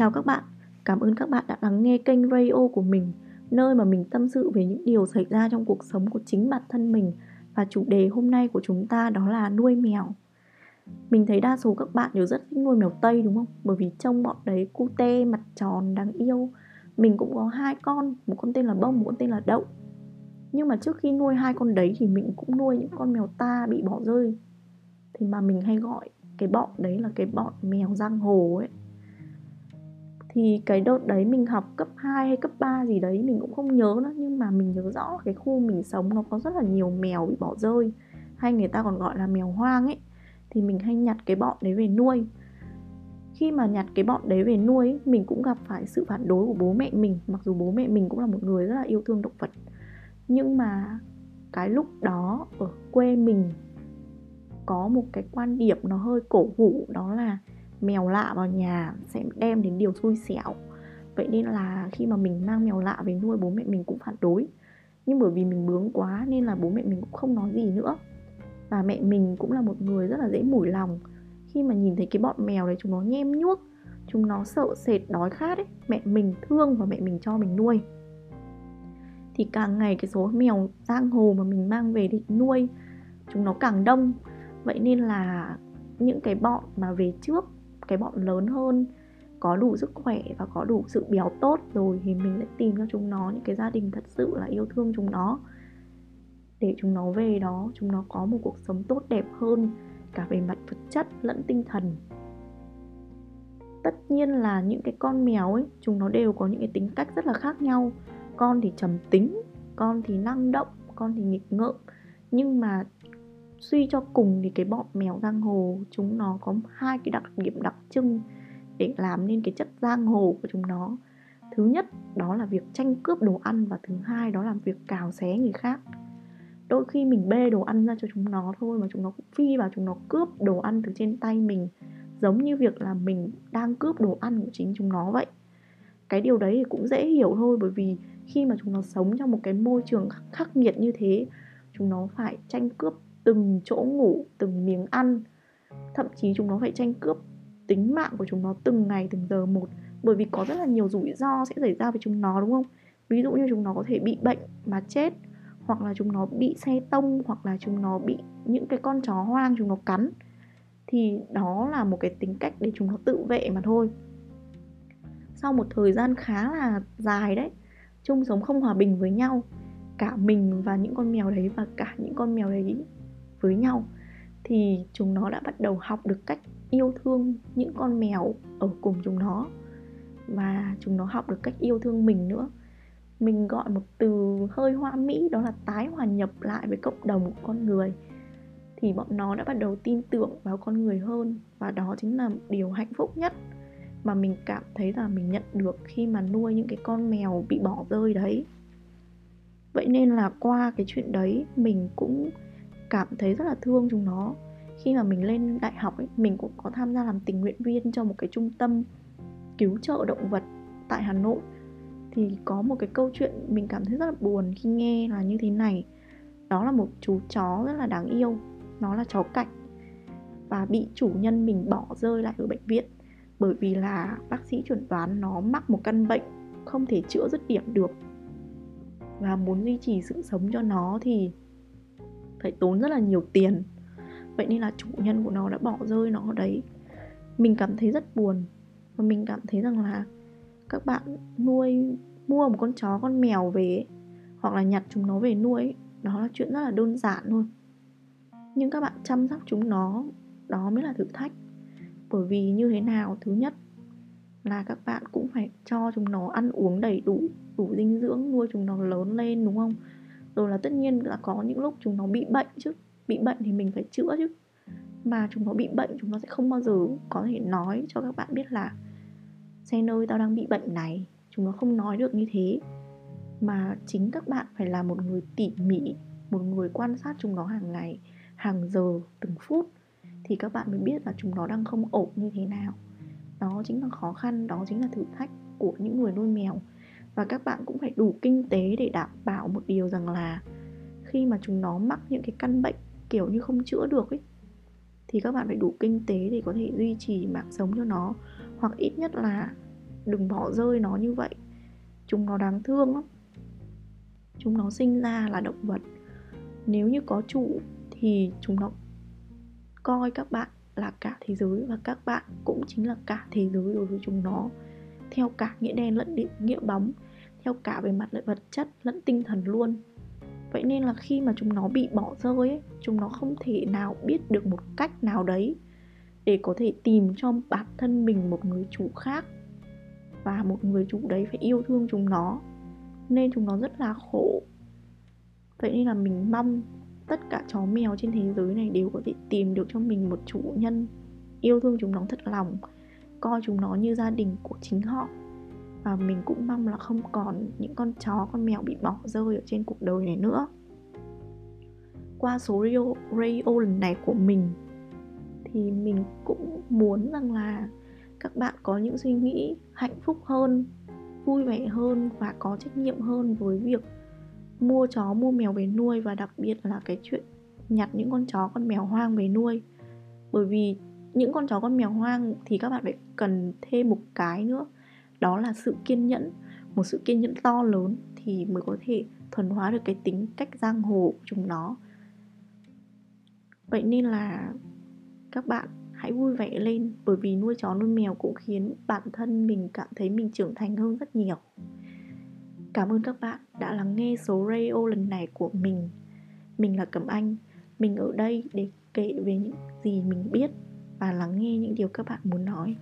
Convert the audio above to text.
Chào các bạn, cảm ơn các bạn đã lắng nghe kênh radio của mình Nơi mà mình tâm sự về những điều xảy ra trong cuộc sống của chính bản thân mình Và chủ đề hôm nay của chúng ta đó là nuôi mèo. Mình thấy đa số các bạn đều rất thích nuôi mèo Tây đúng không? Bởi vì trông bọn đấy cute, mặt tròn, đáng yêu. Mình cũng có hai con, một con tên là Bông, một con tên là Đậu. Nhưng mà trước khi nuôi hai con đấy thì mình cũng nuôi những con mèo ta bị bỏ rơi. Thì mà mình hay gọi cái bọn đấy là cái bọn mèo giang hồ ấy thì cái đợt đấy mình học cấp 2 hay cấp 3 gì đấy mình cũng không nhớ nữa, nhưng mà mình nhớ rõ cái khu mình sống nó có rất là nhiều mèo bị bỏ rơi. Hay người ta còn gọi là mèo hoang ấy. Thì mình hay nhặt cái bọn đấy về nuôi. Khi mà nhặt cái bọn đấy về nuôi mình cũng gặp phải sự phản đối của bố mẹ mình. Mặc dù bố mẹ mình cũng là một người rất là yêu thương động vật. Nhưng mà cái lúc đó ở quê mình có một cái quan điểm nó hơi cổ hủ, đó là mèo lạ vào nhà sẽ đem đến điều xui xẻo. Vậy nên là khi mà mình mang mèo lạ về nuôi, bố mẹ mình cũng phản đối. Nhưng bởi vì mình bướng quá nên là bố mẹ mình cũng không nói gì nữa. Và mẹ mình cũng là một người rất là dễ mủi lòng. Khi mà nhìn thấy cái bọn mèo đấy chúng nó nhem nhuốc, chúng nó sợ sệt, đói khát ấy, mẹ mình thương và mẹ mình cho mình nuôi. Thì càng ngày cái số mèo giang hồ mà mình mang về để nuôi, chúng nó càng đông. Vậy nên là những cái bọn mà về trước cái bọn lớn hơn, có đủ sức khỏe và có đủ sự béo tốt rồi thì mình sẽ tìm cho chúng nó những cái gia đình thật sự là yêu thương chúng nó. Để chúng nó về đó, chúng nó có một cuộc sống tốt đẹp hơn, cả về mặt vật chất lẫn tinh thần. Tất nhiên là những cái con mèo ấy, chúng nó đều có những cái tính cách rất là khác nhau. Con thì trầm tính, con thì năng động, con thì nghịch ngợm. Nhưng mà suy cho cùng thì cái bọn mèo giang hồ chúng nó có hai cái đặc điểm đặc trưng để làm nên cái chất giang hồ của chúng nó. Thứ nhất, đó là việc tranh cướp đồ ăn và thứ hai, đó là việc cào xé người khác. Đôi khi mình bê đồ ăn ra cho chúng nó thôi mà chúng nó cũng phi vào chúng nó cướp đồ ăn từ trên tay mình, giống như việc là mình đang cướp đồ ăn của chính chúng nó vậy. Cái điều đấy thì cũng dễ hiểu thôi, bởi vì khi mà chúng nó sống trong một cái môi trường khắc nghiệt như thế, chúng nó phải tranh cướp từng chỗ ngủ, từng miếng ăn. Thậm chí chúng nó phải tranh cướp tính mạng của chúng nó từng ngày, từng giờ một, bởi vì có rất là nhiều rủi ro sẽ xảy ra với chúng nó, đúng không? Ví dụ như chúng nó có thể bị bệnh mà chết, hoặc là chúng nó bị xe tông, hoặc là chúng nó bị những cái con chó hoang chúng nó cắn, thì đó là một cái tính cách để chúng nó tự vệ mà thôi. Sau một thời gian khá là dài đấy, chung sống không hòa bình với nhau, cả mình và những con mèo đấy và cả những con mèo đấy với nhau, thì chúng nó đã bắt đầu học được cách yêu thương những con mèo ở cùng chúng nó. Và chúng nó học được cách yêu thương mình nữa. Mình gọi một từ hơi hoa mỹ, đó là tái hòa nhập lại với cộng đồng của con người. Thì bọn nó đã bắt đầu tin tưởng vào con người hơn, và đó chính là điều hạnh phúc nhất mà mình cảm thấy là mình nhận được khi mà nuôi những cái con mèo bị bỏ rơi đấy. Vậy nên là qua cái chuyện đấy, mình cũng cảm thấy rất là thương chúng nó. Khi mà mình lên đại học ấy, mình cũng có tham gia làm tình nguyện viên cho một cái trung tâm cứu trợ động vật tại Hà Nội. Thì có một cái câu chuyện mình cảm thấy rất là buồn khi nghe là như thế này. Đó là một chú chó rất là đáng yêu, nó là chó cạch và bị chủ nhân mình bỏ rơi lại ở bệnh viện. Bởi vì là bác sĩ chuẩn đoán nó mắc một căn bệnh không thể chữa dứt điểm được. Và muốn duy trì sự sống cho nó thì phải tốn rất là nhiều tiền. Vậy nên là chủ nhân của nó đã bỏ rơi nó ở đấy. Mình cảm thấy rất buồn và mình cảm thấy rằng là các bạn nuôi, mua một con chó, con mèo về hoặc là nhặt chúng nó về nuôi đó là chuyện rất là đơn giản thôi. Nhưng các bạn chăm sóc chúng nó, đó mới là thử thách. Bởi vì như thế nào, thứ nhất là các bạn cũng phải cho chúng nó ăn uống đầy đủ đủ dinh dưỡng, nuôi chúng nó lớn lên, đúng không? Rồi là tất nhiên là có những lúc chúng nó bị bệnh chứ. Bị bệnh thì mình phải chữa chứ. Mà chúng nó bị bệnh, chúng nó sẽ không bao giờ có thể nói cho các bạn biết là xe ơi, tao đang bị bệnh này. Chúng nó không nói được như thế. Mà chính các bạn phải là một người tỉ mỉ, một người quan sát chúng nó hàng ngày, hàng giờ, từng phút, thì các bạn mới biết là chúng nó đang không ổn như thế nào. Đó chính là khó khăn, đó chính là thử thách của những người nuôi mèo và các bạn cũng phải đủ kinh tế để đảm bảo một điều rằng là khi mà chúng nó mắc những cái căn bệnh kiểu như không chữa được ấy, thì các bạn phải đủ kinh tế để có thể duy trì mạng sống cho nó. Hoặc ít nhất là đừng bỏ rơi nó như vậy. Chúng nó đáng thương lắm. Chúng nó sinh ra là động vật. Nếu như có chủ thì chúng nó coi các bạn là cả thế giới và các bạn cũng chính là cả thế giới đối với chúng nó theo cả nghĩa đen lẫn nghĩa bóng theo cả về mặt lợi vật chất lẫn tinh thần luôn. Vậy nên là khi mà chúng nó bị bỏ rơi ấy, chúng nó không thể nào biết được một cách nào đấy để có thể tìm cho bản thân mình một người chủ khác và một người chủ đấy phải yêu thương chúng nó. Nên chúng nó rất là khổ. Vậy nên là mình mong tất cả chó mèo trên thế giới này đều có thể tìm được cho mình một chủ nhân yêu thương chúng nó thật lòng coi chúng nó như gia đình của chính họ. Và mình cũng mong là không còn những con chó con mèo bị bỏ rơi ở trên cuộc đời này nữa. Qua số radio, radio lần này của mình thì mình cũng muốn rằng là các bạn có những suy nghĩ hạnh phúc hơn vui vẻ hơn và có trách nhiệm hơn với việc mua chó mua mèo về nuôi và đặc biệt là cái chuyện nhặt những con chó con mèo hoang về nuôi. Bởi vì những con chó con mèo hoang thì các bạn phải cần thêm một cái nữa. Đó là sự kiên nhẫn, một sự kiên nhẫn to lớn thì mới có thể thuần hóa được cái tính cách giang hồ của chúng nó. Vậy nên là các bạn hãy vui vẻ lên, bởi vì nuôi chó nuôi mèo cũng khiến bản thân mình cảm thấy mình trưởng thành hơn rất nhiều. Cảm ơn các bạn đã lắng nghe số radio lần này của mình. Mình là cẩm anh, mình ở đây để kể về những gì mình biết và lắng nghe những điều các bạn muốn nói.